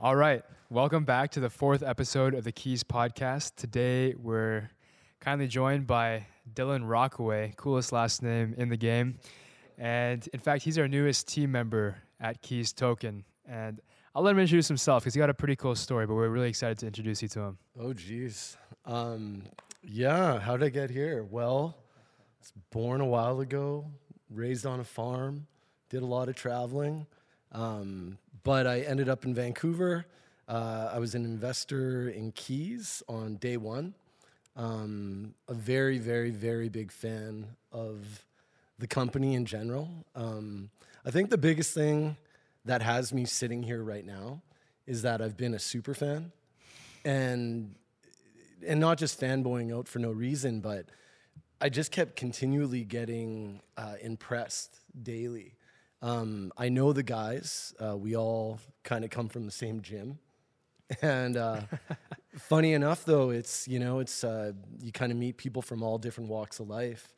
All right. Welcome back to the fourth episode of the Keys podcast. Today we're kindly joined by Dylan Rockaway, coolest last name in the game. And in fact, he's our newest team member at Keys Token. And I'll let him introduce himself because he got a pretty cool story, but we're really excited to introduce you to him. Oh, geez. Um, yeah, how did I get here? Well, I was born a while ago, raised on a farm, did a lot of traveling, um, but I ended up in Vancouver. Uh, I was an investor in Keys on day one. Um, a very, very, very big fan of the company in general. Um, I think the biggest thing that has me sitting here right now is that I've been a super fan, and and not just fanboying out for no reason, but I just kept continually getting uh, impressed daily. Um, I know the guys. Uh, we all kind of come from the same gym, and uh, funny enough, though, it's you know it's uh, you kind of meet people from all different walks of life,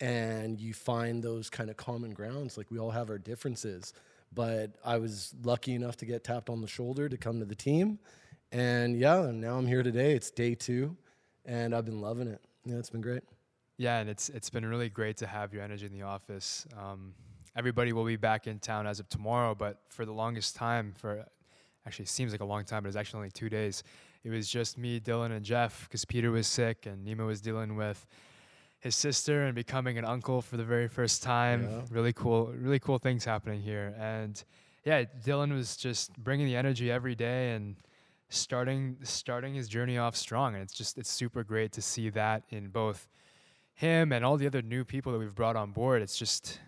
and you find those kind of common grounds. Like we all have our differences, but I was lucky enough to get tapped on the shoulder to come to the team, and yeah, now I'm here today. It's day two, and I've been loving it. Yeah, it's been great. Yeah, and it's it's been really great to have your energy in the office. Um, everybody will be back in town as of tomorrow, but for the longest time, for actually it seems like a long time, but it's actually only two days. It was just me, Dylan, and Jeff because Peter was sick and Nima was dealing with his sister and becoming an uncle for the very first time. Yeah. Really cool, really cool things happening here. And yeah, Dylan was just bringing the energy every day and starting starting his journey off strong. And it's just it's super great to see that in both him and all the other new people that we've brought on board. It's just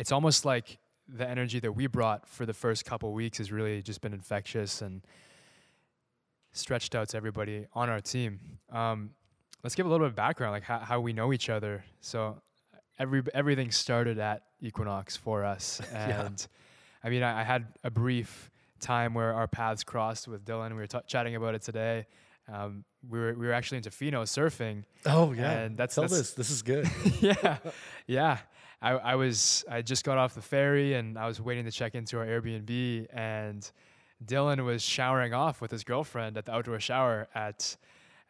it's almost like the energy that we brought for the first couple weeks has really just been infectious and stretched out to everybody on our team. Um, let's give a little bit of background, like how, how we know each other. So every everything started at Equinox for us, Yeah. and I mean, I, I had a brief time where our paths crossed with Dylan. We were t- chatting about it today. Um, we were we were actually in Tofino surfing. Oh yeah, And that's- tell that's- this. This is good. yeah, yeah. I, I was I just got off the ferry and I was waiting to check into our Airbnb and Dylan was showering off with his girlfriend at the outdoor shower at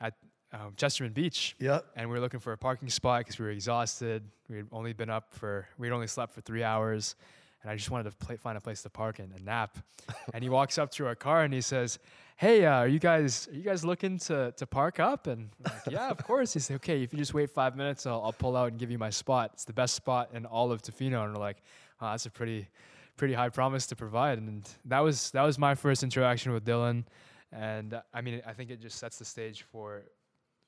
at um, Chesterman Beach. yep. And we were looking for a parking spot because we were exhausted. We had only been up for we'd only slept for three hours, and I just wanted to play, find a place to park and, and nap. and he walks up to our car and he says, "Hey, uh, are you guys are you guys looking to to park up?" And like, "Yeah, of course." He said, "Okay, if you just wait five minutes, I'll, I'll pull out and give you my spot. It's the best spot in all of Tofino." And we're like, "Oh, that's a pretty pretty high promise to provide." And that was that was my first interaction with Dylan. And uh, I mean, I think it just sets the stage for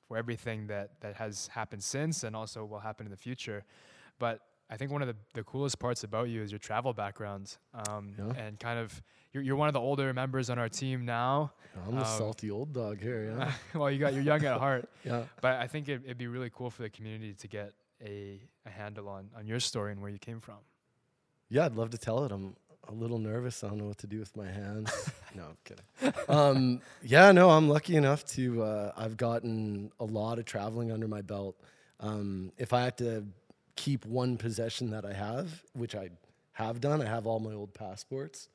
for everything that that has happened since and also will happen in the future. But I think one of the, the coolest parts about you is your travel background um, Yeah. and kind of you're, you're one of the older members on our team now. I'm the Um, salty old dog here. Yeah. well, you got you're young at heart, yeah. but I think it, it'd be really cool for the community to get a, a handle on on your story and where you came from. Yeah, I'd love to tell it. I'm a little nervous. I don't know what to do with my hands. no, I'm kidding. Um, yeah, no, I'm lucky enough to. Uh, I've gotten a lot of traveling under my belt. Um, if I had to keep one possession that I have, which I have done, I have all my old passports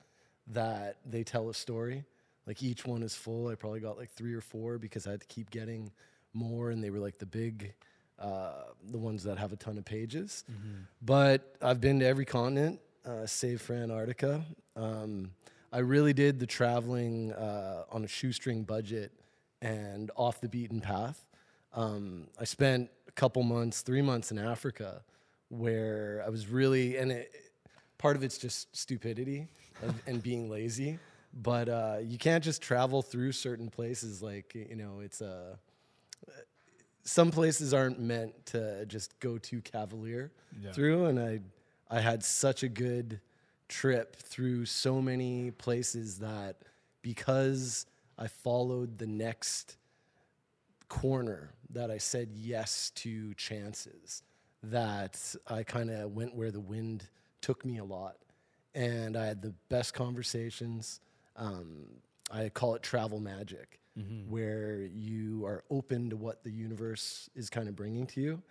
that they tell a story. Like each one is full. I probably got like three or four because I had to keep getting more, and they were like the big, uh, the ones that have a ton of pages. But I've been to every continent, uh, save for Antarctica. Um, I really did the traveling uh, on a shoestring budget and off the beaten path. Um, I spent a couple months, three months in Africa, where I was really, and it, part of it's just stupidity of, and being lazy. But uh, you can't just travel through certain places. Like you know, it's a some places aren't meant to just go too cavalier Yeah. through and I I had such a good trip through so many places that because I followed the next corner that I said yes to chances that I kind of went where the wind took me a lot and I had the best conversations um, I call it travel magic where you are open to what the universe is kind of bringing to you.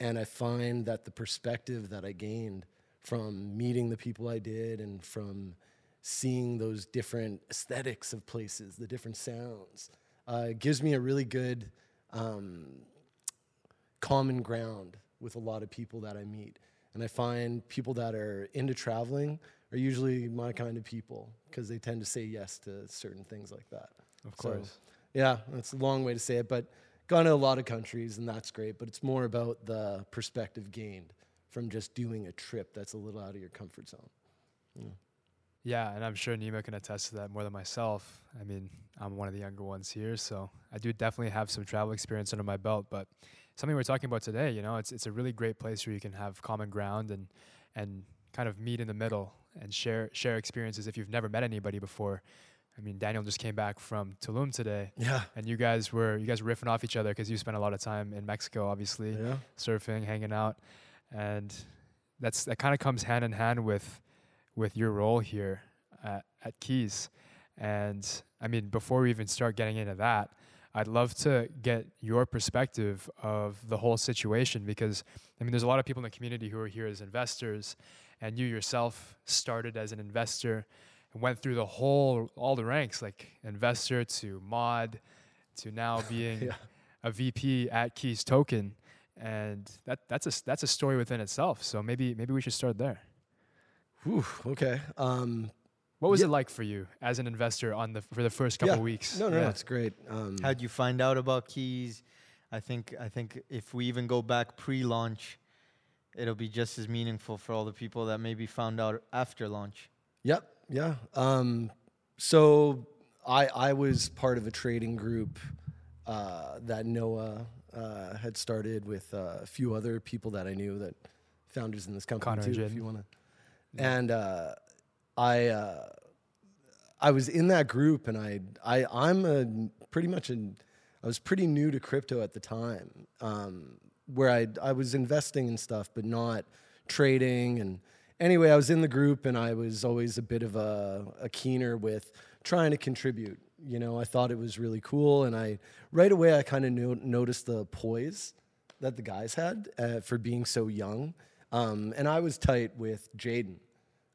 And I find that the perspective that I gained from meeting the people I did and from seeing those different aesthetics of places, the different sounds. Uh, gives me a really good um, common ground with a lot of people that I meet. And I find people that are into traveling are usually my kind of people because they tend to say yes to certain things like that. Of So, course. yeah, that's a long way to say it, but gone to a lot of countries and that's great. But it's more about the perspective gained from just doing a trip that's a little out of your comfort zone. Yeah, and I'm sure Nima can attest to that more than myself. I mean, I'm one of the younger ones here, so I do definitely have some travel experience under my belt. But something we're talking about today, you know, it's it's a really great place where you can have common ground and and kind of meet in the middle and share share experiences if you've never met anybody before. I mean, Daniel just came back from Tulum today, Yeah. and you guys were you guys were riffing off each other because you spent a lot of time in Mexico, obviously Yeah. surfing, hanging out, and that's that kind of comes hand in hand with with your role here at, at Keys. And I mean, before we even start getting into that, I'd love to get your perspective of the whole situation because I mean, there's a lot of people in the community who are here as investors, and you yourself started as an investor and went through the whole all the ranks, like investor to mod to now being Yeah. a VP at Keys Token, and that that's a that's a story within itself. So maybe maybe we should start there. Whew, okay. Um, What was Yeah. it like for you as an investor on the for the first couple Yeah. weeks? no, no, no, Yeah. it's great. Um, How'd you find out about keys? I think I think if we even go back pre-launch, it'll be just as meaningful for all the people that maybe found out after launch. Yep. Yeah. Um, so I I was part of a trading group uh, that Noah uh, had started with uh, a few other people that I knew that founders in this company Connor and too. If you want to, and uh, I uh, I was in that group, and I I I'm a pretty much an I was pretty new to crypto at the time, um, where I I was investing in stuff, but not trading. And anyway, I was in the group, and I was always a bit of a, a keener with trying to contribute. You know, I thought it was really cool, and I right away I kind of no- noticed the poise that the guys had uh, for being so young. Um, and I was tight with Jaden.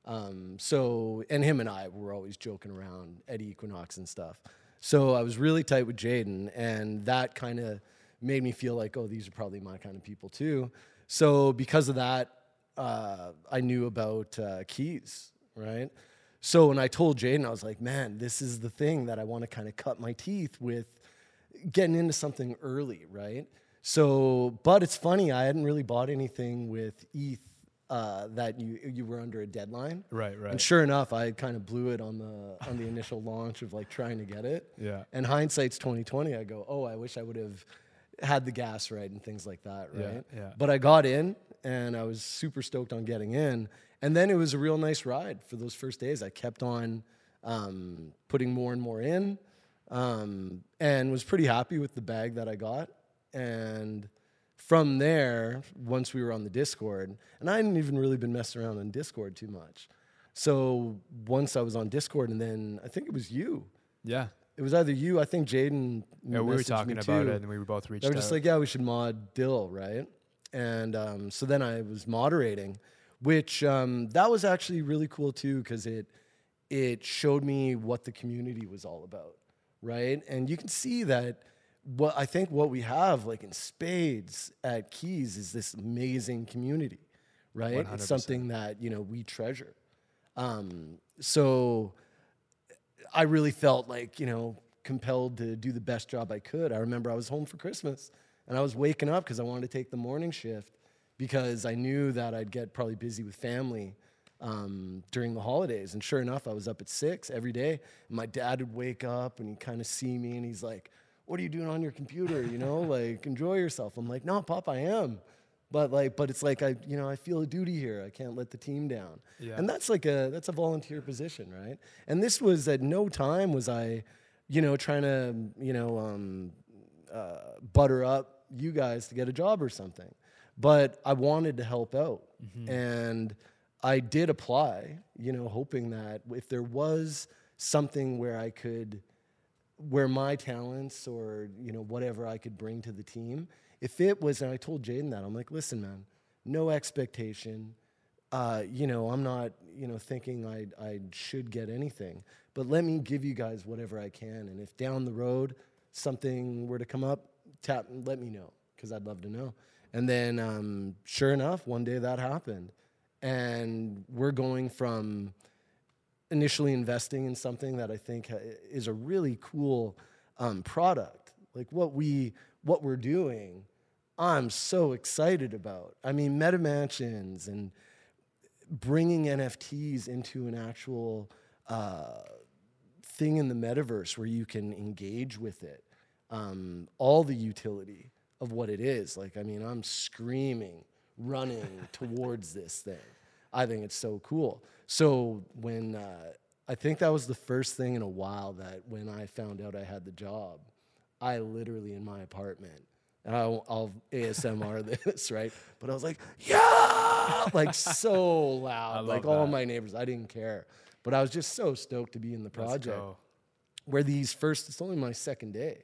Um, so, and him and I were always joking around at Equinox and stuff. So I was really tight with Jaden, and that kind of made me feel like, oh, these are probably my kind of people too. So because of that, uh, I knew about uh, keys, right? So when I told Jaden, I was like, man, this is the thing that I want to kind of cut my teeth with getting into something early, right? So, but it's funny, I hadn't really bought anything with ETH uh, that you you were under a deadline. Right, right. And sure enough, I kind of blew it on the on the initial launch of like trying to get it. Yeah. And hindsight's twenty twenty. I go, oh, I wish I would have had the gas right and things like that, Yeah, right? yeah. But I got in, and I was super stoked on getting in. And then it was a real nice ride for those first days. I kept on um, putting more and more in, um, and was pretty happy with the bag that I got. And from there, once we were on the Discord, and I hadn't even really been messing around on Discord too much. So once I was on Discord, and then I think it was you. Yeah. It was either you. I think Jaden. Yeah, we were talking about too. it, and we were both reached They were out. just like, yeah, we should mod Dill, right? And um, so then I was moderating, which um, that was actually really cool too because it it showed me what the community was all about, right? And you can see that what I think what we have like in spades at Keys is this amazing community, right? 100%. It's something that you know we treasure. Um, so I really felt like, you know, compelled to do the best job I could. I remember I was home for Christmas and I was waking up because I wanted to take the morning shift because I knew that I'd get probably busy with family um, during the holidays. And sure enough, I was up at six every day. And my dad would wake up and he'd kind of see me and he's like, What are you doing on your computer? You know, like, enjoy yourself. I'm like, No, Pop, I am. But like, but it's like I, you know, I feel a duty here. I can't let the team down. Yeah. And that's like a that's a volunteer position, right? And this was at no time was I, you know, trying to you know um, uh, butter up you guys to get a job or something, but I wanted to help out, and I did apply, you know, hoping that if there was something where I could where my talents or you know whatever I could bring to the team, if it was, and I told Jaden that I'm like, listen, man, no expectation, uh, you know, I'm not, you know, thinking I I should get anything, but let me give you guys whatever I can, and if down the road something were to come up, tap, let me know because I'd love to know. And then, um, sure enough, one day that happened, and we're going from initially investing in something that I think is a really cool um, product, like what we what we're doing. I'm so excited about. I mean, meta mansions and bringing NFTs into an actual uh, thing in the metaverse where you can engage with it. Um, all the utility of what it is. Like, I mean, I'm screaming, running towards this thing. I think it's so cool. So when uh, I think that was the first thing in a while that when I found out I had the job, I literally in my apartment, and I'll, I'll ASMR this, right? But I was like, yeah, like so loud, like all my neighbors. I didn't care, but I was just so stoked to be in the project where these first it's only my second day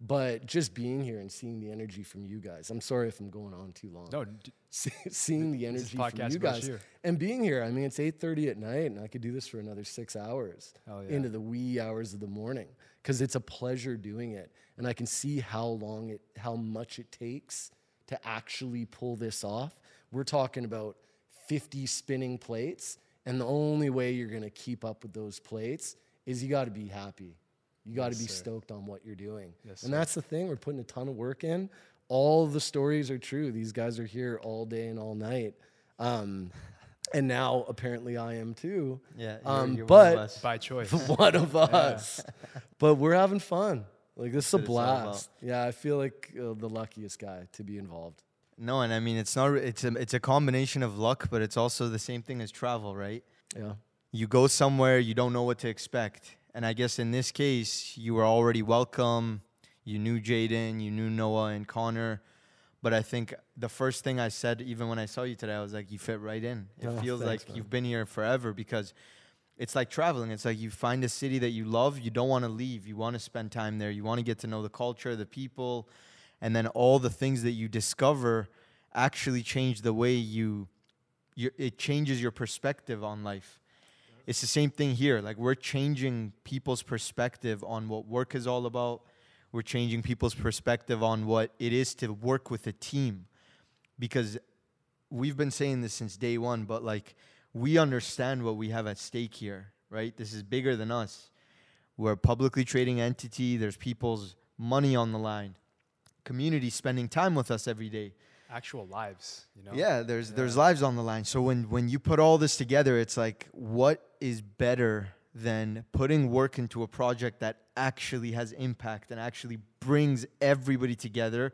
but just being here and seeing the energy from you guys i'm sorry if i'm going on too long. No, d- seeing the energy from you guys and being here i mean it's 8.30 at night and i could do this for another six hours yeah. into the wee hours of the morning because it's a pleasure doing it. And i can see how long it how much it takes to actually pull this off. We're talking about 50 spinning plates and the only way you're going to keep up with those plates is you got to be happy you got to Yes, be sir. stoked on what you're doing Yes, and sir. that's the thing we're putting a ton of work in all the stories are true these guys are here all day and all night um, and now apparently i am too Yeah, you're, Um, you're but- one of us. by choice. one of us. But we're having fun. Like this is a That's what it's all about. blast. Yeah, I feel like uh, the luckiest guy to be involved. No, and I mean it's not. It's a it's a combination of luck, but it's also the same thing as travel, right? Yeah. You go somewhere, you don't know what to expect, and I guess in this case, you were already welcome. You knew Jaden, you knew Noah and Connor, but I think the first thing I said, even when I saw you today, I was like, you fit right in. It Oh, feels thanks, like man. you've been here forever because it's like traveling. It's like you find a city that you love, you don't want to leave. You want to spend time there. You want to get to know the culture, the people, and then all the things that you discover actually change the way you, you it changes your perspective on life. It's the same thing here. Like we're changing people's perspective on what work is all about. We're changing people's perspective on what it is to work with a team. Because we've been saying this since day one, but like we understand what we have at stake here, right? This is bigger than us. We're a publicly trading entity. There's people's money on the line. Community spending time with us every day. Actual lives, you know. Yeah, there's there's lives on the line. So when when you put all this together, it's like what is better than putting work into a project that actually has impact and actually brings everybody together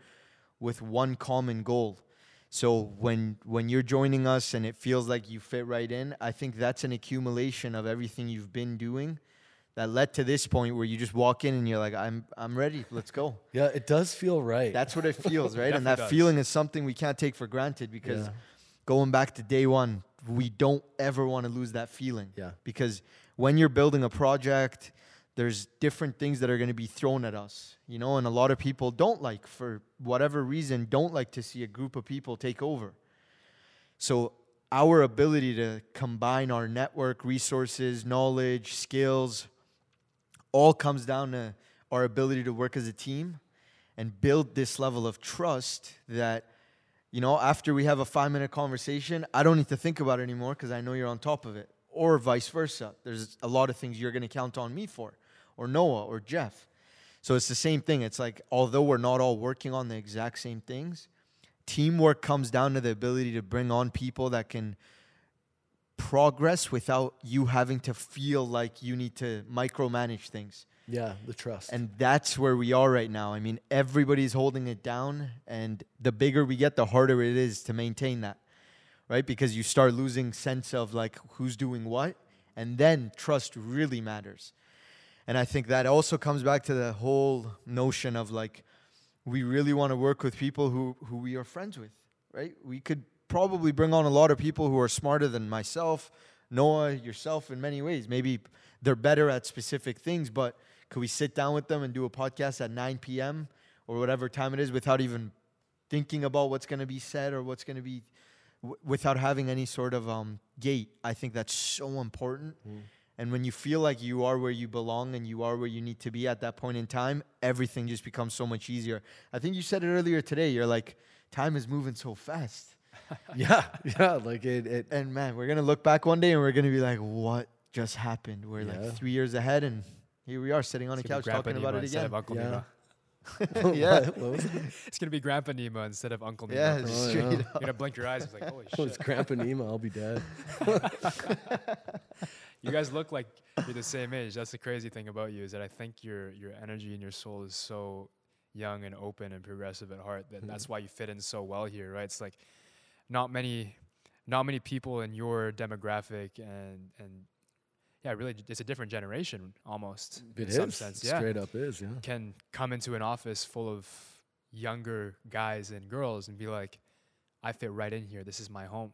with one common goal. So when when you're joining us and it feels like you fit right in, I think that's an accumulation of everything you've been doing that led to this point where you just walk in and you're like I'm I'm ready. Let's go. Yeah, it does feel right. That's what it feels, right? and that does. feeling is something we can't take for granted because Yeah. going back to day one, we don't ever want to lose that feeling. Yeah. Because when you're building a project, there's different things that are going to be thrown at us, you know, and a lot of people don't like, for whatever reason, don't like to see a group of people take over. So our ability to combine our network, resources, knowledge, skills, all comes down to our ability to work as a team and build this level of trust that you know after we have a five minute conversation i don't need to think about it anymore because i know you're on top of it. Or vice versa. There's a lot of things you're going to count on me for or noah or jeff. So it's the same thing. It's like although we're not all working on the exact same things teamwork comes down to the ability to bring on people that can progress without you having to feel like you need to micromanage things yeah, the trust. and that's where we are right now. I mean, everybody's holding it down, and the bigger we get, the harder it is to maintain that, right? Because you start losing sense of like who's doing what, and then trust really matters. And I think that also comes back to the whole notion of like we really want to work with people who who we are friends with, right? We could probably bring on a lot of people who are smarter than myself, Noah, yourself in many ways. Maybe they're better at specific things, but could we sit down with them and do a podcast at 9 p.m. or whatever time it is without even thinking about what's going to be said or what's going to be w- without having any sort of um, gate. I think that's so important. And when you feel like you are where you belong and you are where you need to be at that point in time, everything just becomes so much easier. I think you said it earlier today. You're like, time is moving so fast. yeah, yeah. Like it, it And man, we're gonna look back one day and we're gonna be like, what just happened? We're Yeah. like three years ahead, and here we are sitting on a It's gonna couch be Grandpa talking about it instead again. of Uncle Yeah. Nima. yeah, what, what was it? It's gonna be Grandpa Nima instead of Uncle Nima. yeah, Oh, straight yeah. up. You're gonna blink your eyes. It's like, holy Oh, it's. Grandpa Nima. I'll be dead. You guys look like you're the same age. That's the crazy thing about you is that I think your your energy and your soul is so young and open and progressive at heart that hmm. that's why you fit in so well here, right? It's like not many not many people in your demographic and and yeah, really it's a different generation almost It in is. some sense. Yeah. Straight up is. Yeah. Can come into an office full of younger guys and girls and be like, I fit right in here. This is my home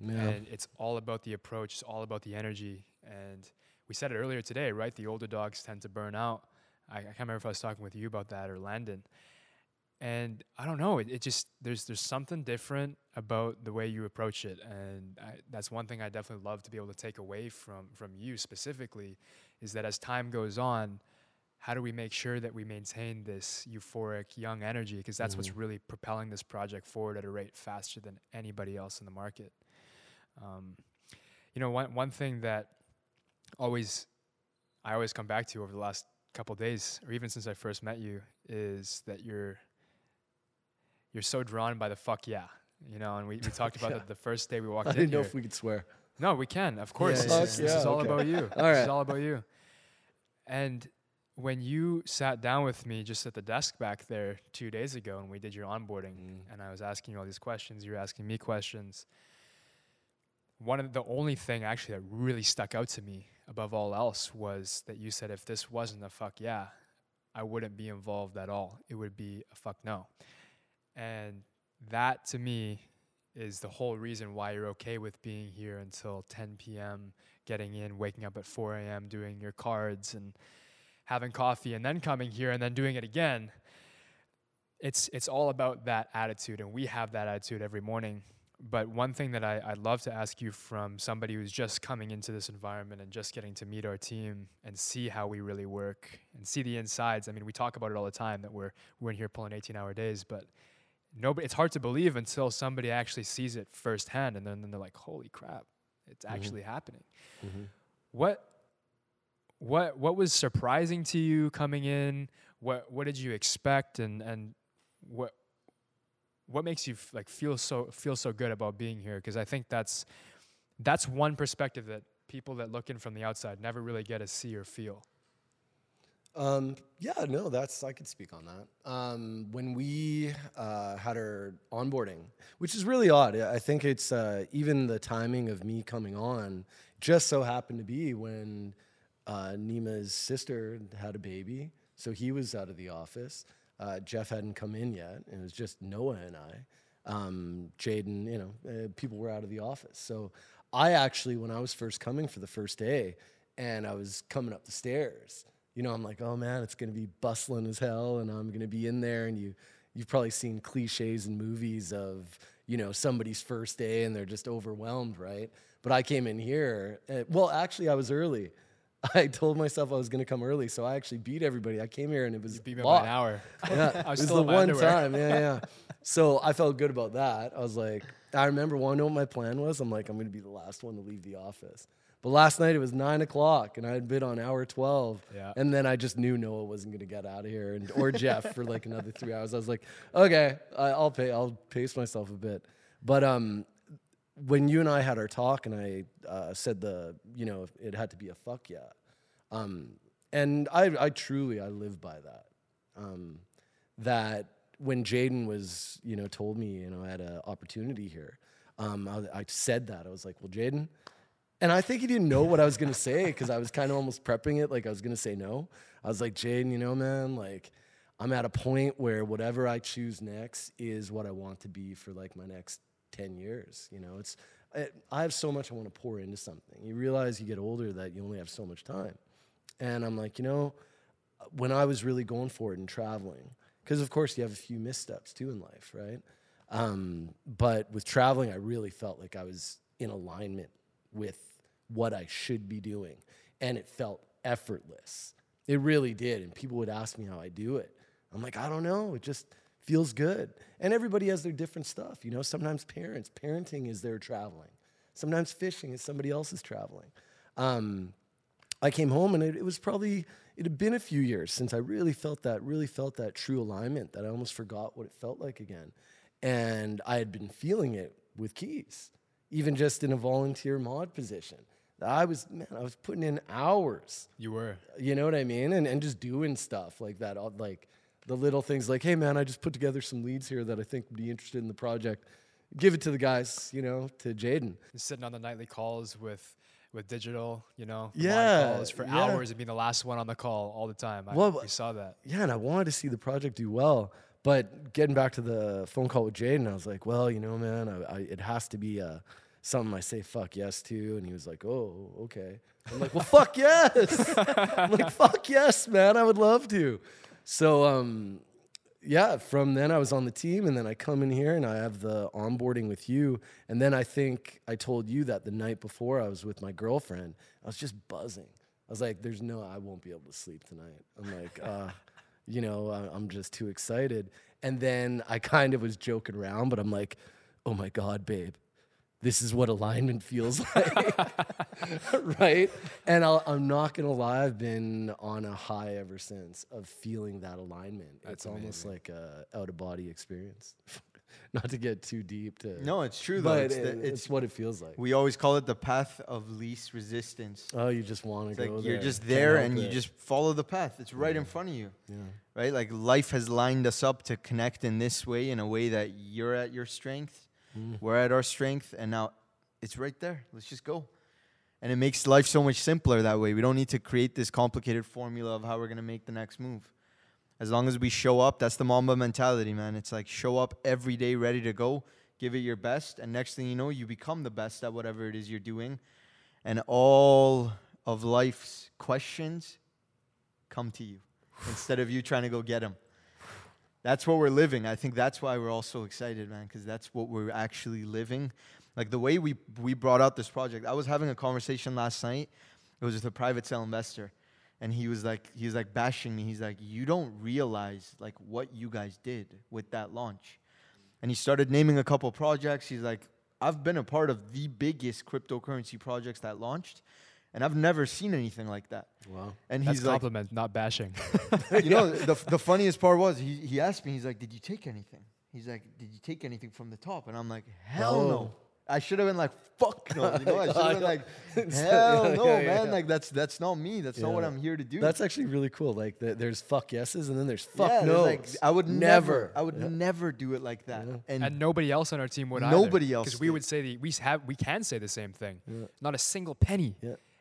Yeah. and it's all about the approach it's all about the energy and we said it earlier today right the older dogs tend to burn out i, I can't remember if i was talking with you about that or landon and i don't know it, it just there's there's something different about the way you approach it and I, that's one thing i definitely love to be able to take away from from you specifically is that as time goes on how do we make sure that we maintain this euphoric young energy? Because that's what's really propelling this project forward at a rate faster than anybody else in the market. Um, you know, one one thing that always I always come back to over the last couple days, or even since I first met you, is that you're you're so drawn by the fuck yeah. You know, and we, we talked about Yeah. that the first day we walked I in didn't know here. if we could swear. no, we can, of course. Yeah, this, is, this is all okay. about you. All This is all about you. And when you sat down with me just at the desk back there two days ago and we did your onboarding Mm. and I was asking you all these questions, you were asking me questions. One of the only thing actually that really stuck out to me above all else was that you said if this wasn't a fuck yeah, I wouldn't be involved at all. It would be a fuck no. And that to me is the whole reason why you're okay with being here until 10 p.m., getting in, waking up at 4 a.m., doing your cards and having coffee, and then coming here and then doing it again. It's it's all about that attitude, and we have that attitude every morning. But one thing that I, I'd love to ask you from somebody who's just coming into this environment and just getting to meet our team and see how we really work and see the insides. I mean, we talk about it all the time that we're we're in here pulling 18-hour days, but nobody it's hard to believe until somebody actually sees it firsthand and then, then they're like holy crap it's mm-hmm. actually happening. Mm-hmm. What what what was surprising to you coming in? What what did you expect and and what what makes you f- like feel so feel so good about being here? Because i think that's that's one perspective that people that look in from the outside never really get to see or feel Um, yeah, no, that's I could speak on that. Um, when we uh, had our onboarding, which is really odd. I think it's uh, even the timing of me coming on just so happened to be when uh, Nima's sister had a baby, so he was out of the office. Uh, Jeff hadn't come in yet, and it was just Noah and I. Um, Jaden, you know, uh, people were out of the office. So I actually, when I was first coming for the first day, and I was coming up the stairs, you know, I'm like, oh man, it's gonna be bustling as hell, and I'm gonna be in there, and you, you've probably seen cliches in movies of, you know, somebody's first day and they're just overwhelmed, right? But I came in here, uh, well, actually, I was early. I told myself I was gonna come early, so I actually beat everybody. I came here and it was you beat me by an hour Yeah, I was it was the one underwear. time. Yeah, yeah. So I felt good about that. I was like, I remember one know what my plan was. I'm like, I'm gonna be the last one to leave the office. But last night it was nine o'clock, and I had been on hour twelve. Yeah. And then I just knew Noah wasn't gonna get out of here, and or Jeff for like another three hours. I was like, okay, I, I'll pay. I'll pace myself a bit. But um, when you and I had our talk, and I uh, said the, you know, it had to be a fuck yeah. Um, and I, I truly, I live by that. Um, that when Jaden was, you know, told me, you know, I had an opportunity here, um, I, I said that. I was like, well, Jaden, and I think he didn't know what I was gonna say because I was kind of almost prepping it like I was gonna say no. I was like, Jaden, you know, man, like I'm at a point where whatever I choose next is what I want to be for like my next 10 years. You know, it's I, I have so much I want to pour into something. You realize you get older that you only have so much time. And I'm like, you know, when I was really going for it and traveling, because of course you have a few missteps too in life, right? Um, but with traveling, I really felt like I was in alignment with what I should be doing, and it felt effortless. It really did. And people would ask me how I do it. I'm like, I don't know. It just feels good. And everybody has their different stuff. You know, sometimes parents, parenting is their traveling. Sometimes fishing is somebody else's traveling. Um, I came home and it, it, was probably it had been a few years since I really felt that really felt that true alignment that I almost forgot what it felt like again, and I had been feeling it with keys, even just in a volunteer mod position. I was man, I was putting in hours. You were, you know what I mean, and and just doing stuff like that, like the little things like, hey man, I just put together some leads here that I think would be interested in the project. Give it to the guys, you know, to Jaden. Sitting on the nightly calls with with digital, you know, yeah, calls for yeah. hours and being the last one on the call all the time. I, well, we saw that. Yeah, and I wanted to see the project do well. But getting back to the phone call with Jaden, I was like, well, you know, man, I, I, it has to be uh, something I say fuck yes to. And he was like, oh, okay. I'm like, well, fuck yes. I'm like, fuck yes, man. I would love to. So, um, yeah, from then I was on the team, and then I come in here and I have the onboarding with you. And then I think I told you that the night before I was with my girlfriend, I was just buzzing. I was like, "There's no, I won't be able to sleep tonight." I'm like, uh, you know, I'm just too excited. And then I kind of was joking around, but I'm like, "Oh my god, babe, this is what alignment feels like, right? And i am not gonna lie, I've been on a high ever since of feeling that alignment. That's it's almost like a out of body experience. not to get too deep to No, it's true though. but It's, it- the, it's, it's what it feels like. we always call it the path of least resistance. oh, you just want to like go you're just there and you just follow the path. It's right in front of you. yeah. Right? Like life has lined us up to connect in this way in a way that you're at your strength, Mm. we're at our strength, and now it's right there. Let's just go. And it makes life so much simpler that way. We don't need to create this complicated formula of how we're going to make the next move. As long as we show up, that's the Mamba mentality, man. It's like show up every day ready to go, give it your best, and next thing you know, you become the best at whatever it is you're doing. And all of life's questions come to you instead of you trying to go get them. That's what we're living. I think that's why we're all so excited, man, because that's what we're actually living. Like the way we we brought out this project. I was having a conversation last night. It was with a private sale investor, and he was like he was like bashing me. He's like, "You don't realize like what you guys did with that launch." And he started naming a couple projects. He's like, "I've been a part of the biggest cryptocurrency projects that launched." And I've never seen anything like that. Wow. And That's he's like, compliment, not bashing. you know, the, the funniest part was he, he asked me, he's like, Did you take anything? He's like, Did you take anything from the top? And I'm like, Hell Oh. no. I should have been like, Fuck no. You know, I should have been like, Yeah, Hell no, yeah, man. yeah. Like, that's that's not me. That's not what I'm here to do. That's actually really cool. Like the, there's fuck yeses and then there's fuck yeah, there's no's. like, I would never, never. I would Yeah. never do it like that. And, and nobody else on our team would Nobody else because we would say the we have we can say the same thing. Yeah. Not a single penny.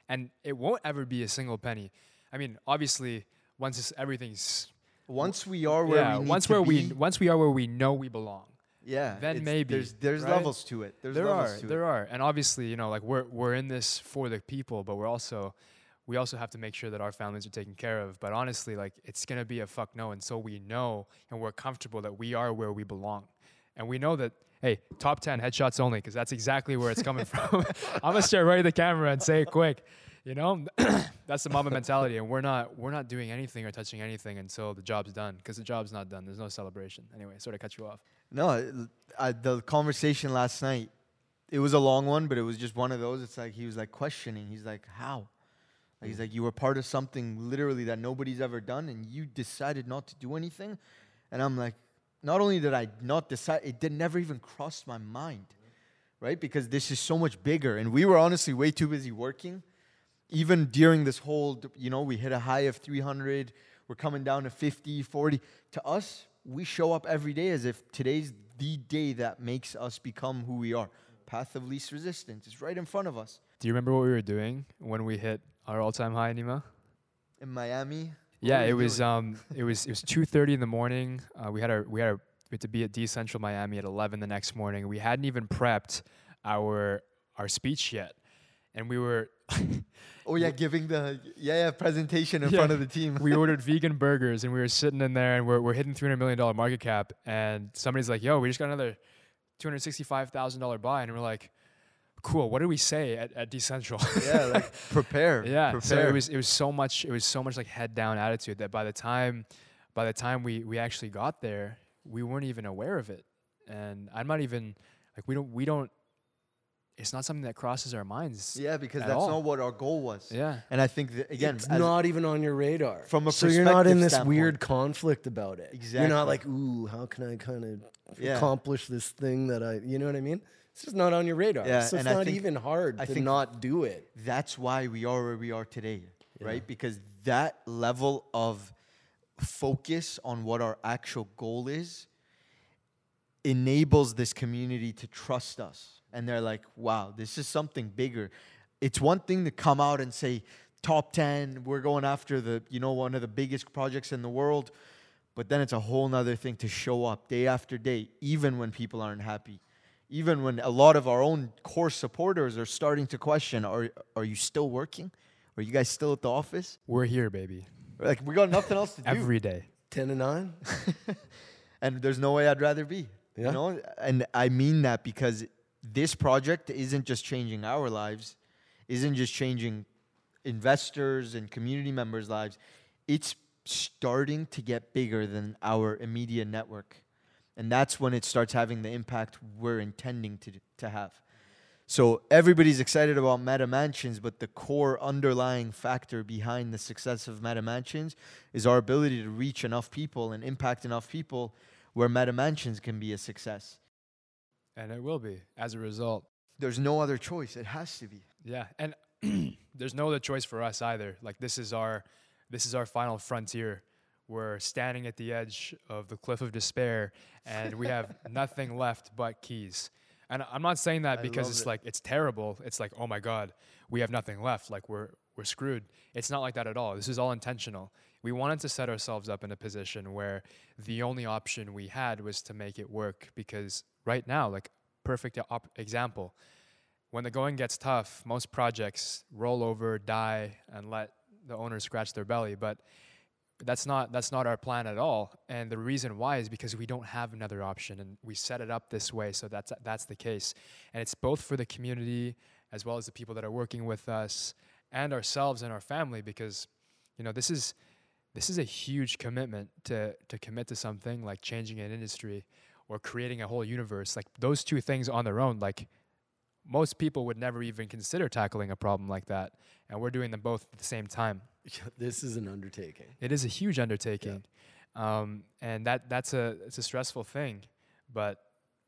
And it won't ever be a single penny. I mean, obviously, once it's, everything's once we are where yeah, we need once where be, we once we are where we know we belong. yeah, then maybe, there's there's right? levels to it. There's there are there it. are and obviously you know like we're we're in this for the people but we're also we also have to make sure that our families are taken care of but honestly like it's gonna be a fuck no until we know and we're comfortable that we are where we belong and we know that hey top 10 headshots only because that's exactly where it's coming from i'm gonna stare right at the camera and say it quick you know that's the Mamba mentality and we're not we're not doing anything or touching anything until the job's done because the job's not done there's no celebration anyway sort of cut you off No, I, the conversation last night, it was a long one, but it was just one of those. It's like he was like questioning. He's like, "How?" Like, he's like, "You were part of something literally that nobody's ever done, and you decided not to do anything." And I'm like, not only did I not decide, it did never even cross my mind, right? Because this is so much bigger, and we were honestly way too busy working. Even during this whole, you know, we hit a high of 300. We're coming down to 50, 40. To us, we show up every day as if today's the day that makes us become who we are. Path of least resistance. is right in front of us. do you remember what we were doing when we hit our all-time high nima In Miami. Yeah, it was um it was it was two thirty in the morning. Uh, we had our we had our, we had to be at Decentral Miami at eleven the next morning. We hadn't even prepped our our speech yet, and we were oh yeah, giving the yeah, yeah presentation in Yeah. front of the team. we ordered vegan burgers and we were sitting in there and we're we're hitting three hundred million dollar market cap and somebody's like, "Yo, we just got another two hundred sixty-five thousand dollar buy, and we're like, cool. What did we say at, at Decentral? yeah, like prepare. yeah. prepare. So it was it was so much it was so much like head down attitude that by the time by the time we we actually got there, we weren't even aware of it, and I'm not even like we don't we don't. It's not something that crosses our minds. yeah, because at that's all. not what our goal was. Yeah. And I think that, again, it's not even on your radar. From a so you're not in this standpoint. weird conflict about it. Exactly. You're not like, ooh, how can I kind of Yeah. accomplish this thing that I, you know what I mean? It's just not on your radar. Yeah, so it's not think- even hard I to not do it. that's why we are where we are today, right? Because that level of focus on what our actual goal is enables this community to trust us. And they're like, wow, this is something bigger. It's one thing to come out and say, top 10, we're going after the, you know, one of the biggest projects in the world. But then it's a whole nother thing to show up day after day, even when people aren't happy. Even when a lot of our own core supporters are starting to question, are, are you still working? Are you guys still at the office? We're here, baby. Like, we got nothing else to do. Every day. 10 and 9? and there's no way I'd rather be. Yeah. You know, and I mean that because this project isn't just changing our lives, isn't just changing investors and community members' lives. It's starting to get bigger than our immediate network. And that's when it starts having the impact we're intending to, to have. So everybody's excited about Meta Mansions, but the core underlying factor behind the success of Meta Mansions is our ability to reach enough people and impact enough people where Meta Mansions can be a success. And it will be as a result. There's no other choice. It has to be. Yeah. And there's no other choice for us either. Like this is our this is our final frontier. We're standing at the edge of the cliff of despair and we have nothing left but keys. And I'm not saying that I because it's it. like it's terrible. It's like, oh my God, we have nothing left. Like we're we're screwed. It's not like that at all. This is all intentional. We wanted to set ourselves up in a position where the only option we had was to make it work because right now, like perfect op- example, when the going gets tough, most projects roll over, die, and let the owners scratch their belly. But that's not that's not our plan at all. And the reason why is because we don't have another option, and we set it up this way, so that's that's the case. And it's both for the community as well as the people that are working with us and ourselves and our family, because you know this is this is a huge commitment to to commit to something like changing an industry or creating a whole universe. Like those two things on their own, like most people would never even consider tackling a problem like that, and we're doing them both at the same time. this is an undertaking. It is a huge undertaking, um, and that that's a it's a stressful thing, but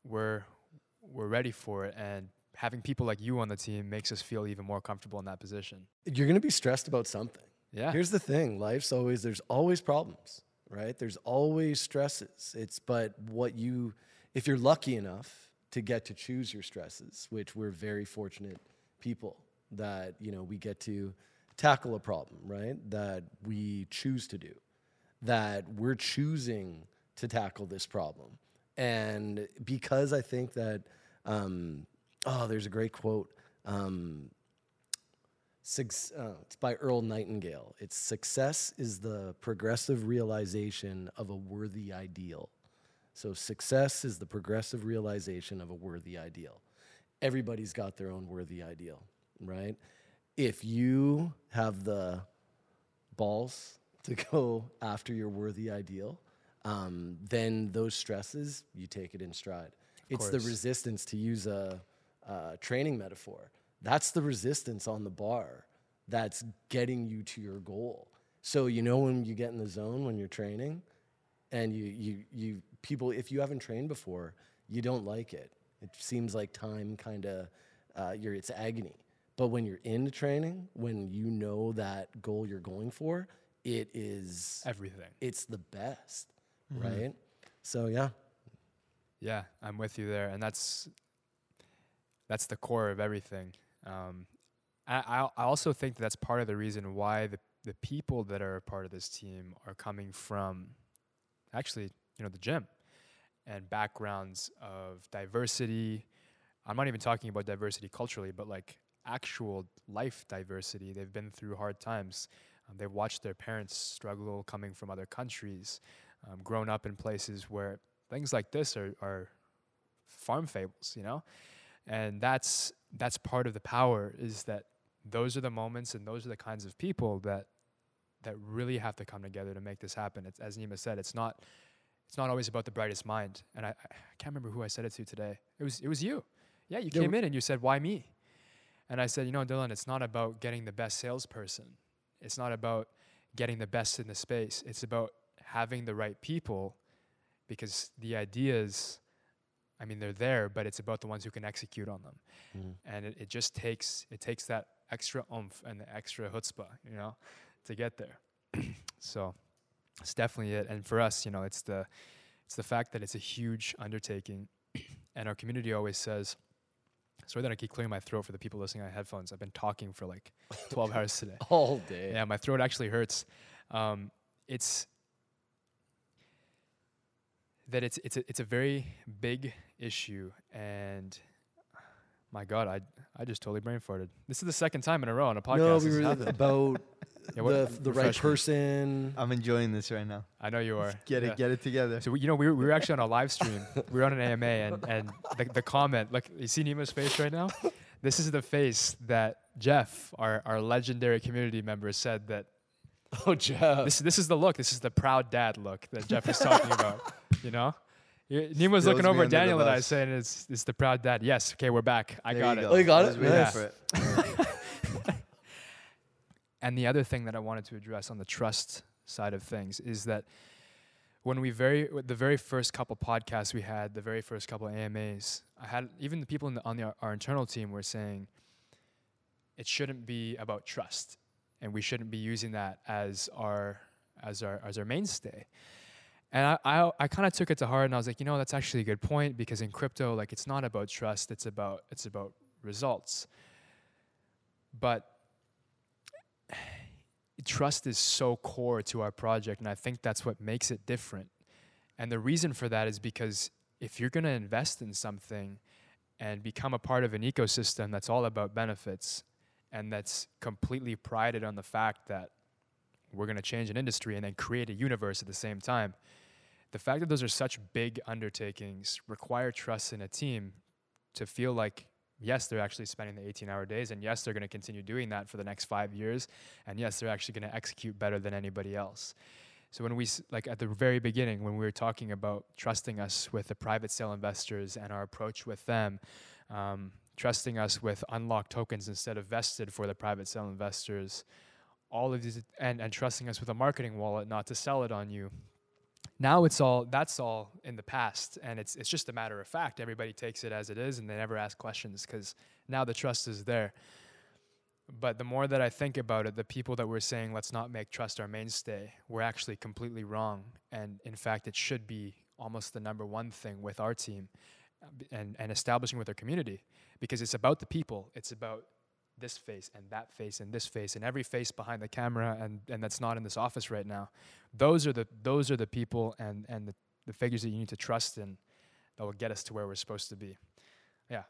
we're we're ready for it. And having people like you on the team makes us feel even more comfortable in that position. You're going to be stressed about something. Yeah, Here's the thing life's always, there's always problems, right? There's always stresses. It's, but what you, if you're lucky enough to get to choose your stresses, which we're very fortunate people that, you know, we get to tackle a problem, right? That we choose to do, that we're choosing to tackle this problem. And because I think that, um, oh, there's a great quote. Um, uh, it's by Earl Nightingale. It's success is the progressive realization of a worthy ideal. So success is the progressive realization of a worthy ideal. Everybody's got their own worthy ideal, right? If you have the balls to go after your worthy ideal, um, then those stresses you take it in stride. it's the resistance to use a, a training metaphor. That's the resistance on the bar that's getting you to your goal. So you know when you get in the zone when you're training, and you you you people if you haven't trained before, you don't like it. It seems like time kind of uh, you're it's agony. But when you're into training, when you know that goal you're going for, it is everything. it's the best, right? So yeah, Yeah, I'm with you there, and that's that's the core of everything. Um, I I I also think that that's part of the reason why the the people that are a part of this team are coming from actually you know the gym and backgrounds of diversity. I'm not even talking about diversity culturally, but like actual life diversity. They've been through hard times. Um, they've watched their parents struggle coming from other countries, um, grown up in places where things like this are, are farm fables, you know, and that's that's part of the power is that those are the moments and those are the kinds of people that that really have to come together to make this happen. It's, as Nima said, it's not it's not always about the brightest mind. And I, I can't remember who I said it to today. It was it was you. Yeah, you Yeah, came in and you said, "Why me?" And I said, "You know, Dylan, it's not about getting the best salesperson. It's not about getting the best in the space. It's about having the right people because the ideas I mean, they're there, but it's about the ones who can execute on them. Mm. And it, it just takes it takes that extra oomph and the extra chutzpah, you know, to get there. so it's definitely it. And for us, you know, it's the it's the fact that it's a huge undertaking, and our community always says. Sorry that I keep clearing my throat for the people listening on headphones. I've been talking for like 12 hours today. All day. Yeah, my throat actually hurts. Um, it's that it's it's a, it's a very big issue, and my God, I I just totally brain farted. This is the second time in a row on a podcast. no, we were about Yeah, what- the the right refresh me. person. I'm enjoying this right now. I know you are. Get Yeah. it, get it together. So we, you know we were, we were actually on a live stream. we were on an AMA, and and the, the comment, look, you see Nima's face right now. This is the face that Jeff, our our legendary community member, said that Oh, Jeff. this this is the look. This is the proud dad look that Jeff is talking about. You know, Y- Nima's Throws looking me over under at the Daniel and I bus. saying it's it's the proud dad. Yes, okay, we're back. I There got you it. Oh, you got I it? was waiting Nice. for it. And the other thing that I wanted to address on the trust side of things is that when we very the very first couple podcasts we had, the very first couple AMAs, I had even the people the, on the, our internal team were saying it shouldn't be about trust, and we shouldn't be using that as our as our as our mainstay. And I I, I kind of took it to heart, and I was like, you know, that's actually a good point because in crypto, like it's not about trust; it's about it's about results. But trust is so core to our project and i think that's what makes it different. And the reason for that is because if you're going to invest in something and become a part of an ecosystem that's all about benefits and that's completely prided on the fact that we're going to change an industry and then create a universe at the same time the fact that those are such big undertakings require trust in a team to feel like yes they're actually spending the 18 hour days and yes they're going to continue doing that for the next five years and yes they're actually going to execute better than anybody else. So when we like at the very beginning when we were talking about trusting us with the private sale investors and our approach with them um, trusting us with unlocked tokens instead of vested for the private sale investors all of these and, and trusting us with a marketing wallet not to sell it on you now it's all that's all in the past and it's it's just a matter of fact. Everybody takes it as it is and they never ask questions because now the trust is there. But the more that i think about it the people that were saying let's not make trust our mainstay were actually completely wrong. And in fact it should be almost the number one thing with our team uh, and and establishing with our community because it's about the people. It's about this face and that face and this face and every face behind the camera and and that's not in this office right now those are the those are the people and and the, the figures that you need to trust in that will get us to where we're supposed to be yeah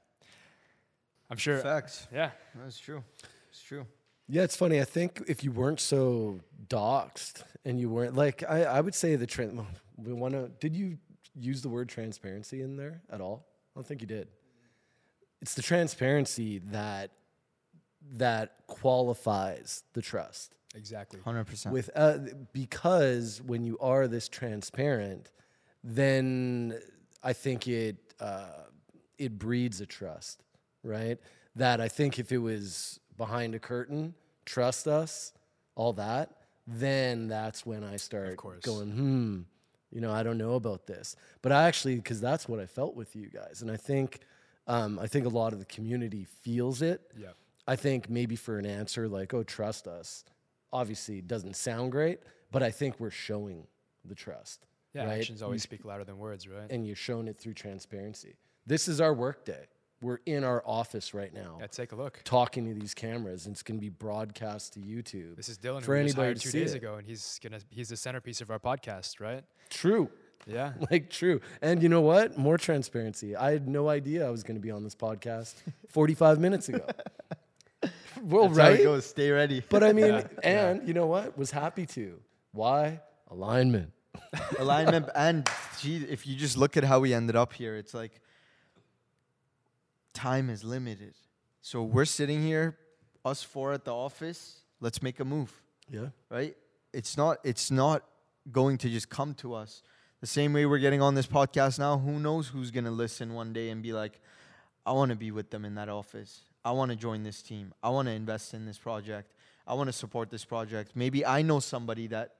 i'm sure Facts. yeah That's true. It's true. Yeah, it's funny. I think if you weren't so doxxed and you weren't like, I, I would say the trend. We want to. Did you use the word transparency in there at all? I don't think you did. It's the transparency that that qualifies the trust. exactly Hundred percent. with uh, because when you are this transparent, then I think it uh, it breeds a trust, right? That I think if it was behind a curtain, trust us, all that, then that's when I start course. going, hmm, you know, I don't know about this, but I actually because that's what I felt with you guys, and I think um, I think a lot of the community feels it. yeah I think maybe for an answer like, oh, trust us, obviously it doesn't sound great, but I think we're showing the trust. yeah right? actions always speak louder than words right And you're showing it through transparency. This is our work day. We're in our office right now yeah take a look talking to these cameras, and it's going to be broadcast to YouTube. this is dylan For who we just anybody two days it. ago and he's gonna he's the centerpiece of our podcast right True. yeah Like, true. And you know what? More transparency. I had no idea I was going to be on this podcast 45 minutes ago. well, That's right? it goes. Stay ready. But I mean, Yeah, yeah. and you know what? Was happy to. Why? Alignment. alignment and gee, if you just look at how we ended up here, it's like time is limited. So we're sitting here, us four at the office. Let's make a move, Yeah. right? It's not. It's not going to just come to us. The same way we're getting on this podcast now. Who knows who's gonna listen one day and be like, "I want to be with them in that office. I want to join this team. I want to invest in this project. I want to support this project. Maybe I know somebody that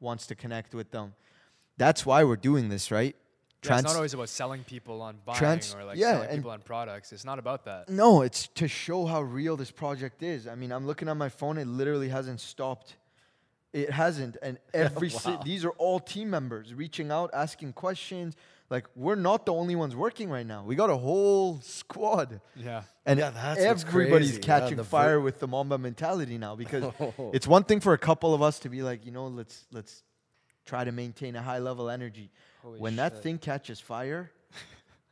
wants to connect with them. That's why we're doing this, right? Yeah, it's not always about selling people on buying Trans- or like yeah, selling people on products. It's not about that. No, it's to show how real this project is. I mean, I'm looking at my phone; it literally hasn't stopped. It hasn't, and every si- these are all team members reaching out, asking questions. Like we're not the only ones working right now. We got a whole squad, Yeah. and Yeah, that's everybody's crazy. Yeah, catching the fire with the Mamba mentality now. Because oh. it's one thing for a couple of us to be like, you know, let's let's try to maintain a high level energy. Holy when that thing catches fire,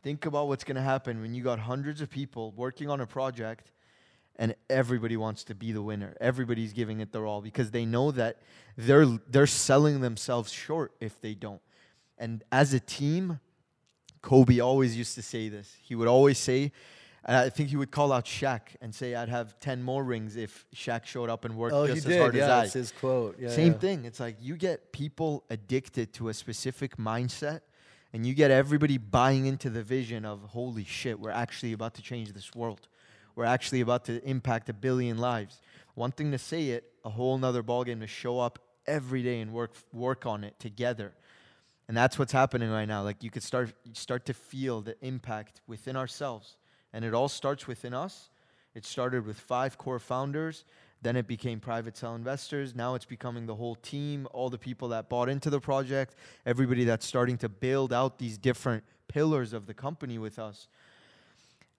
think about what's going to happen when you got hundreds of people working on a project and everybody wants to be the winner. Everybody's giving it their all because they know that they're they're selling themselves short if they don't. And as a team, Kobe always used to say this. He would always say, and I think he would call out Shaq and say, "I'd have ten more rings if Shaq showed up and worked Oh, just as did. hard as Yeah, I." it's his quote. Yeah, Same yeah. thing. It's like you get people addicted to a specific mindset and you get everybody buying into the vision of holy shit, we're actually about to change this world. We're actually about to impact a billion lives. One thing to say it, a whole nother ballgame to show up every day and work work on it together. And that's what's happening right now. Like you could start start to feel the impact within ourselves. And it all starts within us. It started with five core founders. Then it became private cell investors. Now it's becoming the whole team, all the people that bought into the project, everybody that's starting to build out these different pillars of the company with us.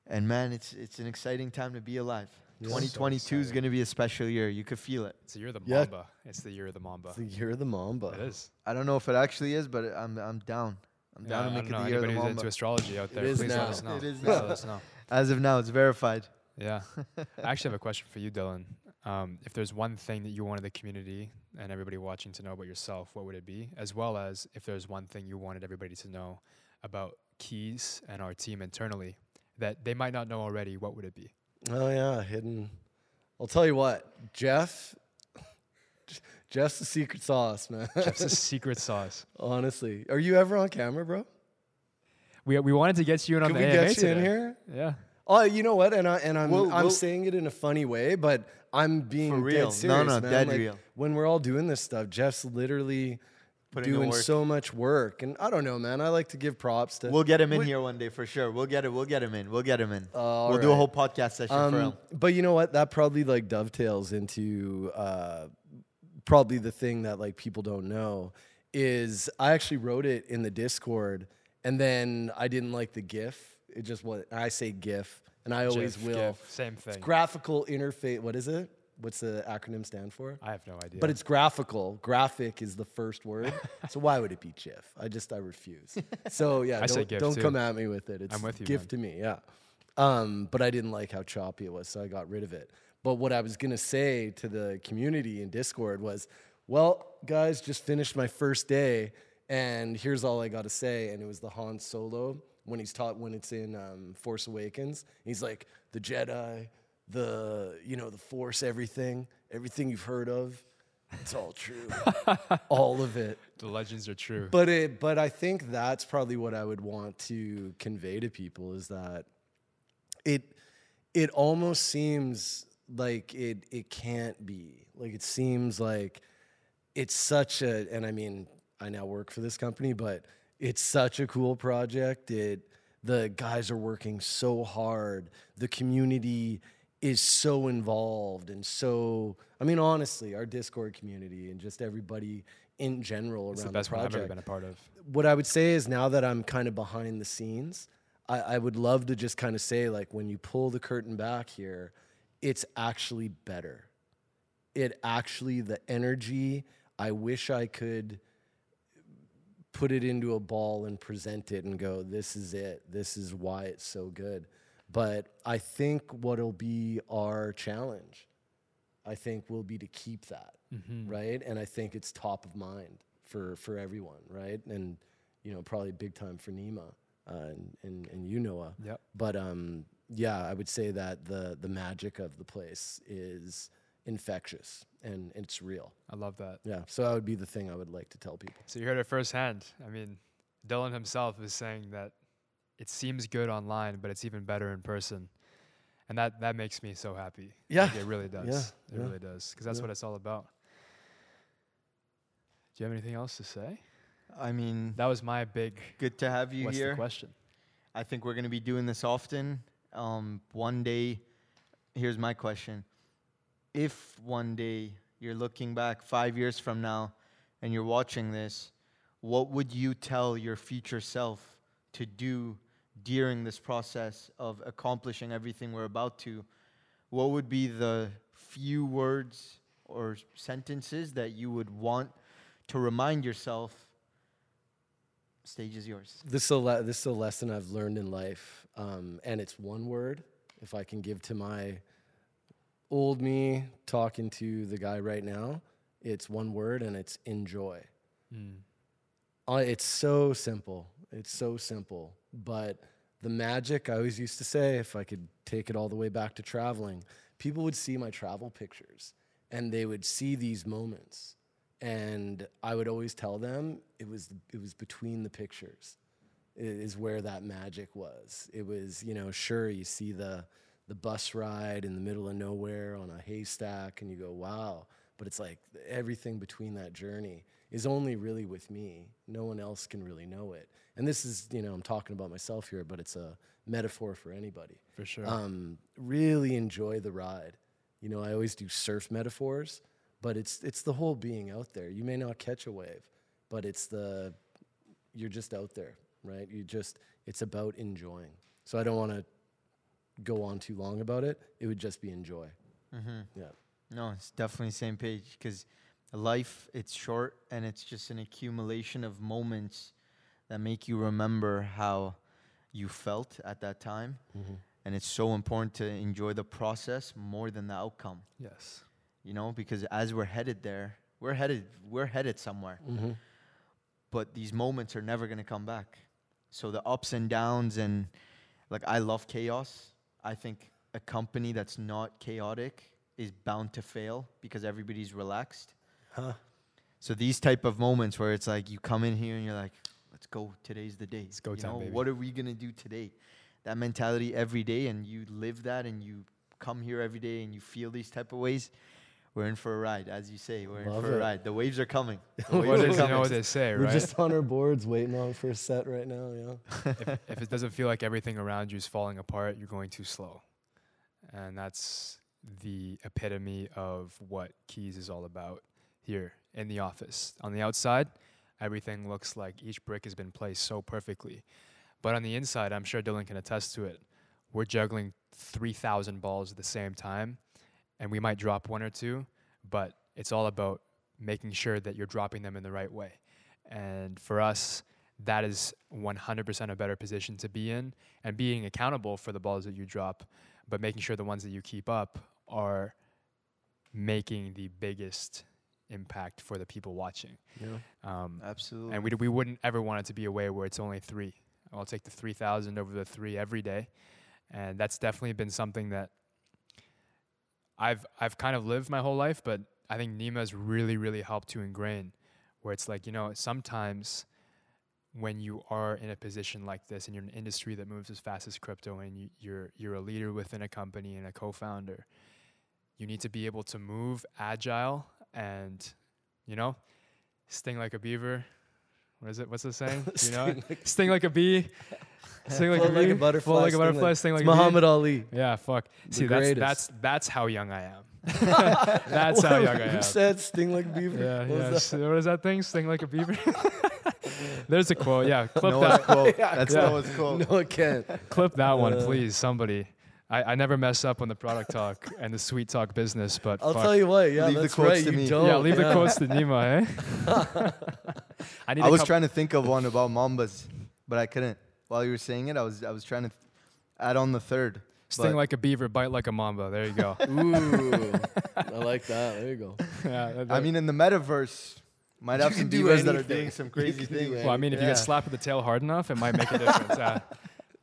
And man, it's it's an exciting time to be alive. Yeah. 2022 is going to be a special year. You could feel it. It's the year of the Yeah. Mamba. It's the year of the Mamba. It's the year of the Mamba. It is. I don't know if it actually is, but I'm I'm down. I'm Yeah, down to make it know. the year of the Anybody who's Mamba. into astrology out there, is please now. let us know. It is now. let us know. As of now, it's verified. Yeah. I actually have a question for you, Dylan. Um, if there's one thing that you wanted the community and everybody watching to know about yourself, what would it be? As well as if there's one thing you wanted everybody to know about Keys and our team internally that they might not know already, what would it be? Oh yeah, hidden. I'll tell you what, Jeff. Jeff's the secret sauce, man. Jeff's a secret sauce. Honestly, are you ever on camera, bro? We, we wanted to get you in on Can the we AMA get you in here? Yeah. Oh, you know what? And I and I'm We'll- I'm we'll- saying it in a funny way, but I'm being For real. dead serious, No, no, man. dead Like, real. When we're all doing this stuff, Jeff's literally Putting in doing work. so much work, and I don't know, man. I like to give props to. We'll get him in We- here one day for sure. We'll get it. We'll get him in. We'll get him in. All we'll do a whole podcast session for him. Um, but you know what? That probably like dovetails into uh, probably the thing that like people don't know is I actually wrote it in the Discord, and then I didn't like the GIF. It just what I say GIF, and I always GIF, will. GIF, same thing. It's Graphical interface. What is it? What's the acronym stand for? I have no idea. But it's graphical. Graphic is the first word. so why would it be GIF? I just I refuse. So yeah, I don't, don't come at me with it. It's I'm with you, GIF man. to me, yeah. Um, but I didn't like how choppy it was, so I got rid of it. But what I was gonna say to the community in Discord was, well, guys, just finished my first day, and here's all I got to say. And it was the Han Solo when he's taught when it's in um, Force Awakens. He's like the Jedi, the you know the Force, everything, everything you've heard of. It's all true, all of it. the legends are true. But it, but I think that's probably what I would want to convey to people is that it, it almost seems like it, it can't be like it seems like it's such a, and I mean, I now work for this company, but it's such a cool project. It, the guys are working so hard. The community is so involved and so, I mean, honestly, our Discord community and just everybody in general it's around the best the one I've ever been a part of. what I would say is now that I'm kind of behind the scenes, I, I would love to just kind of say, like, when you pull the curtain back here, it's actually better. It actually, the energy, I wish I could put it into a ball and present it and go, this is it. This is why it's so good. But I think what'll be our challenge, I think, will be to keep that Mm-hmm. right? And I think it's top of mind for for everyone, right? And you know, probably big time for Nima uh, and, and and you Noah. Yep. But um, yeah, I would say that the the magic of the place is infectious and it's real. I love that. Yeah, so that would be the thing I would like to tell people. So you heard it firsthand. I mean, Dylan himself is saying that it seems good online, but it's even better in person. And that, that makes me so happy. Yeah, Like, it really does. yeah, it yeah, really does. Because that's yeah. what it's all about. Do you have anything else to say? I mean, That was my big good to have you what's here. the question? I think we're going to be doing this often. Um, one day, here's my question. If one day you're looking back five years from now and you're watching this, what would you tell your future self to do during this process of accomplishing everything we're about to? What would be the few words or sentences that you would want to remind yourself? Stage is yours. This is a le- this is a lesson I've learned in life, um, and it's one word. If I can give to my old me talking to the guy right now, it's one word, and it's enjoy. Mm. It's so simple. It's so simple. But the magic, I always used to say, if I could take it all the way back to traveling, people would see my travel pictures and they would see these moments. And I would always tell them it was, it was between the pictures is where that magic was. It was, you know, sure, you see the, the bus ride in the middle of nowhere on a haystack and you go, wow. But it's like everything between that journey is only really with me. No one else can really know it. And this is, you know, I'm talking about myself here, but it's a metaphor for anybody. For sure. Um, really enjoy the ride. You know, I always do surf metaphors, but it's it's the whole being out there. You may not catch a wave, but it's the you're just out there, right? You just it's about enjoying. So I don't want to go on too long about it. It would just be enjoy. Mm-hmm. Yeah. No, it's definitely same page because life it's short and it's just an accumulation of moments that make you remember how you felt at that time. And it's so important to enjoy the process more than the outcome. Yes. you know because as we're headed there we're headed we're headed somewhere. Mm-hmm. but these moments are never going to come back. So the ups and downs and like i love chaos. I think a company that's not chaotic is bound to fail because everybody's relaxed Huh. so these type of moments where it's like you come in here and you're like let's go today's the day It's go you time, know, baby. what are we going to do today that mentality every day and you live that and you come here every day and you feel these type of ways we're in for a ride as you say we're Love in for it. a ride the waves are coming The waves What are is, you know what they say, right? We're just on our boards waiting on for a set right now. Yeah. if, if it doesn't feel like everything around you is falling apart, you're going too slow. And that's the epitome of what Keys is all about here in the office. On the outside, everything looks like each brick has been placed so perfectly. But on the inside, I'm sure Dylan can attest to it. We're juggling 3,000 balls at the same time, and we might drop one or two, but it's all about making sure that you're dropping them in the right way. And for us, that is 100% a better position to be in and being accountable for the balls that you drop, but making sure the ones that you keep up are making the biggest impact for the people watching. Yeah. Um, absolutely and we, d- we wouldn't ever want it to be a way where it's only three. I'll take the 3,000 over the three every day. And that's definitely been something that I've, I've kind of lived my whole life, but I think Nima's really, really helped to ingrain where it's like, you know, sometimes when you are in a position like this and you're in an industry that moves as fast as crypto and you, you're, you're a leader within a company and a co-founder, you need to be able to move agile and, you know, sting like a beaver. What is it? What's the saying? You know it? Sting like a bee. Sting like a Float like a bee. butterfly, Float like a sting butterfly. like- Sting like It's a bee. Muhammad Ali. Yeah, fuck. The See, that's greatest. that's that's how young I am. that's how young I am. Who said sting like a beaver? Yeah, What was yeah. that? What is that thing? Sting like a beaver. There's a quote. Yeah, clip Noah's that. quote. Yeah, That's yeah. Noah's quote. No, it can't. Clip that one, Uh, please. Somebody. I, I never mess up on the product talk and the sweet talk business, but I'll fuck. tell you what. Yeah, Leave the that's quotes right. to you me. don't. yeah, leave the quotes to Nima, eh? I need I a was trying to think of one about Mambas, but I couldn't. While you were saying it, I was I was trying to th- add on the third. sting but- like a beaver, bite like a mamba. There you go. Ooh, I like that. There you go. yeah, that- I mean, in the metaverse, might have some can do beavers that are doing some crazy can do things. well, I mean, if you yeah. get slapped with the tail hard enough, it might make a difference. yeah.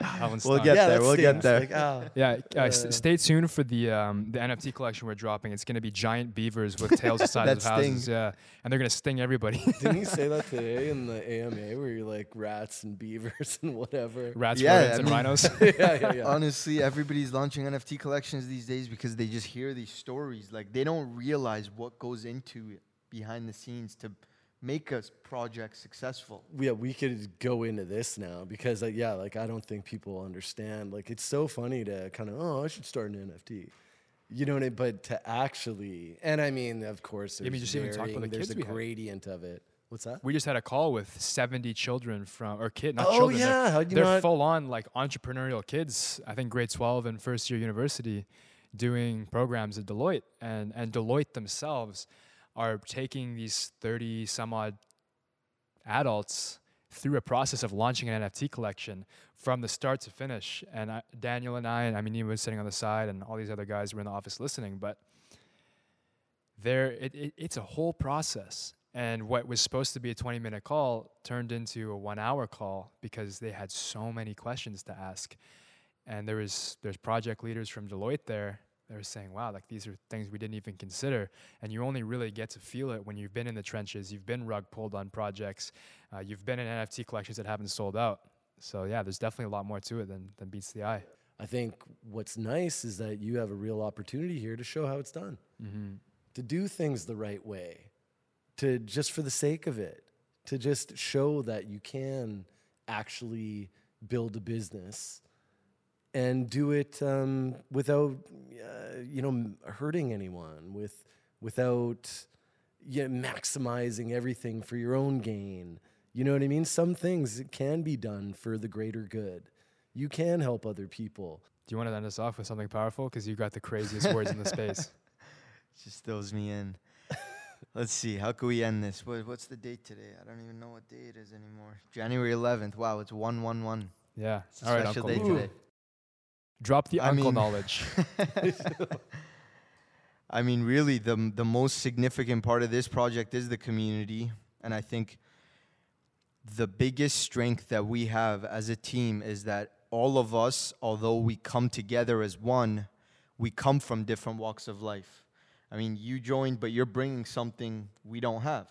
That one's We'll get yeah, there, we'll get there. Like, ah. Yeah, uh, s- Uh, stay tuned for the um, the NFT collection we're dropping. It's gonna be giant beavers with tails the size That of houses. stings. Yeah, and they're gonna sting everybody. Didn't you say that today in the AMA where you're like rats and beavers and whatever? Rats, Yeah, rodents, I and mean- rhinos. yeah, yeah, yeah. Honestly, everybody's launching NFT collections these days because they just hear these stories. Like they don't realize what goes into it behind the scenes to make a s- project successful. yeah, we could go into this now because, like, yeah, like I don't think people understand. Like, it's so funny to kind of, oh, I should start an NFT. You know what I mean? But to actually, and I mean, of course, Yeah, I mean, there's, just even talk about the there's kids a we have. gradient of it. What's that? we just had a call with 70 children from or kid, not Oh, children. they're- yeah, how'd they're not- full on like entrepreneurial kids. I think grade 12 and first year university, doing programs at Deloitte, and and Deloitte themselves are taking these 30 some odd adults through a process of launching an NFT collection from the start to finish. And I, Daniel and I, and I mean, he was sitting on the side, and all these other guys were in the office listening. But there, it, it, it's a whole process. And what was supposed to be a 20 minute call turned into a one hour call because they had so many questions to ask. And there was there's project leaders from Deloitte there. They were saying, "Wow, like these are things we didn't even consider." And you only really get to feel it when you've been in the trenches, you've been rug pulled on projects, uh, you've been in NFT collections that haven't sold out. So yeah, there's definitely a lot more to it than than meets the eye. I think what's nice is that you have a real opportunity here to show how it's done, Mm-hmm. to do things the right way, to just for the sake of it, to just show that you can actually build a business and do it um, without, uh, you know, hurting anyone, with without you know, maximizing everything for your own gain. You know what I mean? Some things can be done for the greater good. You can help other people. Do you want to end us off with something powerful? Because you got the craziest words in the space. Just throws me in. Let's see. How can we end this? What, what's the date today? I don't even know what day it is anymore. January 11th. Wow, it's 111. Yeah. It's a All right, special Uncle. day Ooh. today. Drop the I uncle mean- knowledge. I mean, really, the the most significant part of this project is the community, and I think the biggest strength that we have as a team is that all of us, although we come together as one, we come from different walks of life. I mean, you joined, but you're bringing something we don't have,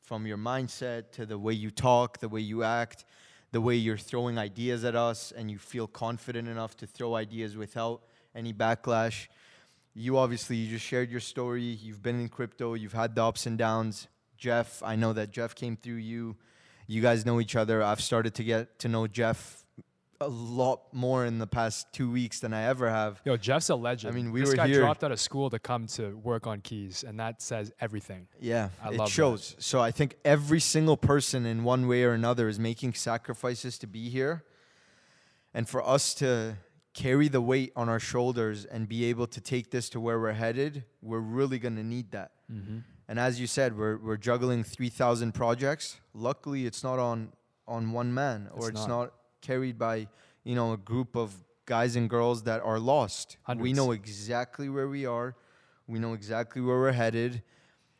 from your mindset to the way you talk, the way you act, the way you're throwing ideas at us, and you feel confident enough to throw ideas without any backlash. You obviously you just shared your story. You've been in crypto. You've had the ups and downs. Jeff i know that jeff came through you. You guys know each other. I've started to get to know jeff a lot more in the past two weeks than i ever have Yo, Jeff's a legend. I mean, we this were guy here- dropped out of school to come to work on keys, and that says everything. yeah I it love that. shows so i think every single person in one way or another is making sacrifices to be here and for us to carry the weight on our shoulders and be able to take this to where we're headed we're really going to need that Mm-hmm. And as you said, we're, we're juggling 3,000 projects. Luckily, it's not on, on one man or It's it's not. not. Carried by, you know, a group of guys and girls that are lost. We know exactly where we are. We know exactly where we're headed.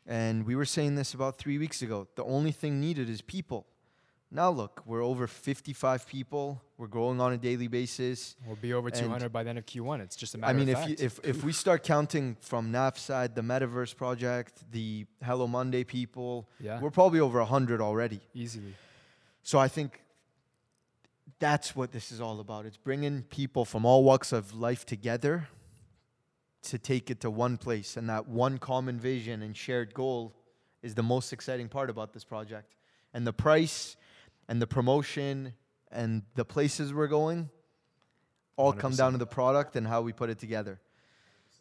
And we were saying this about three weeks ago. The only thing needed is people. Now look, we're over 55 people. We're growing on a daily basis. We'll be over 200 by the end of Q1. It's just a matter I mean, of if, you, if if we start counting from NAF side, the Metaverse project, the Hello Monday people, yeah, we're probably over 100 already. easily. So I think that's what this is all about. It's bringing people from all walks of life together to take it to one place. And that one common vision and shared goal is the most exciting part about this project. And the price and the promotion and the places we're going all come down to the product and how we put it together.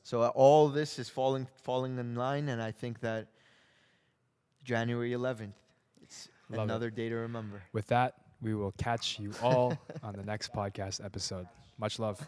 So uh, all this is falling falling in line, and I think that January 11th, it's Love it. another day to remember. With that, we will catch you all on the next podcast episode. Much love.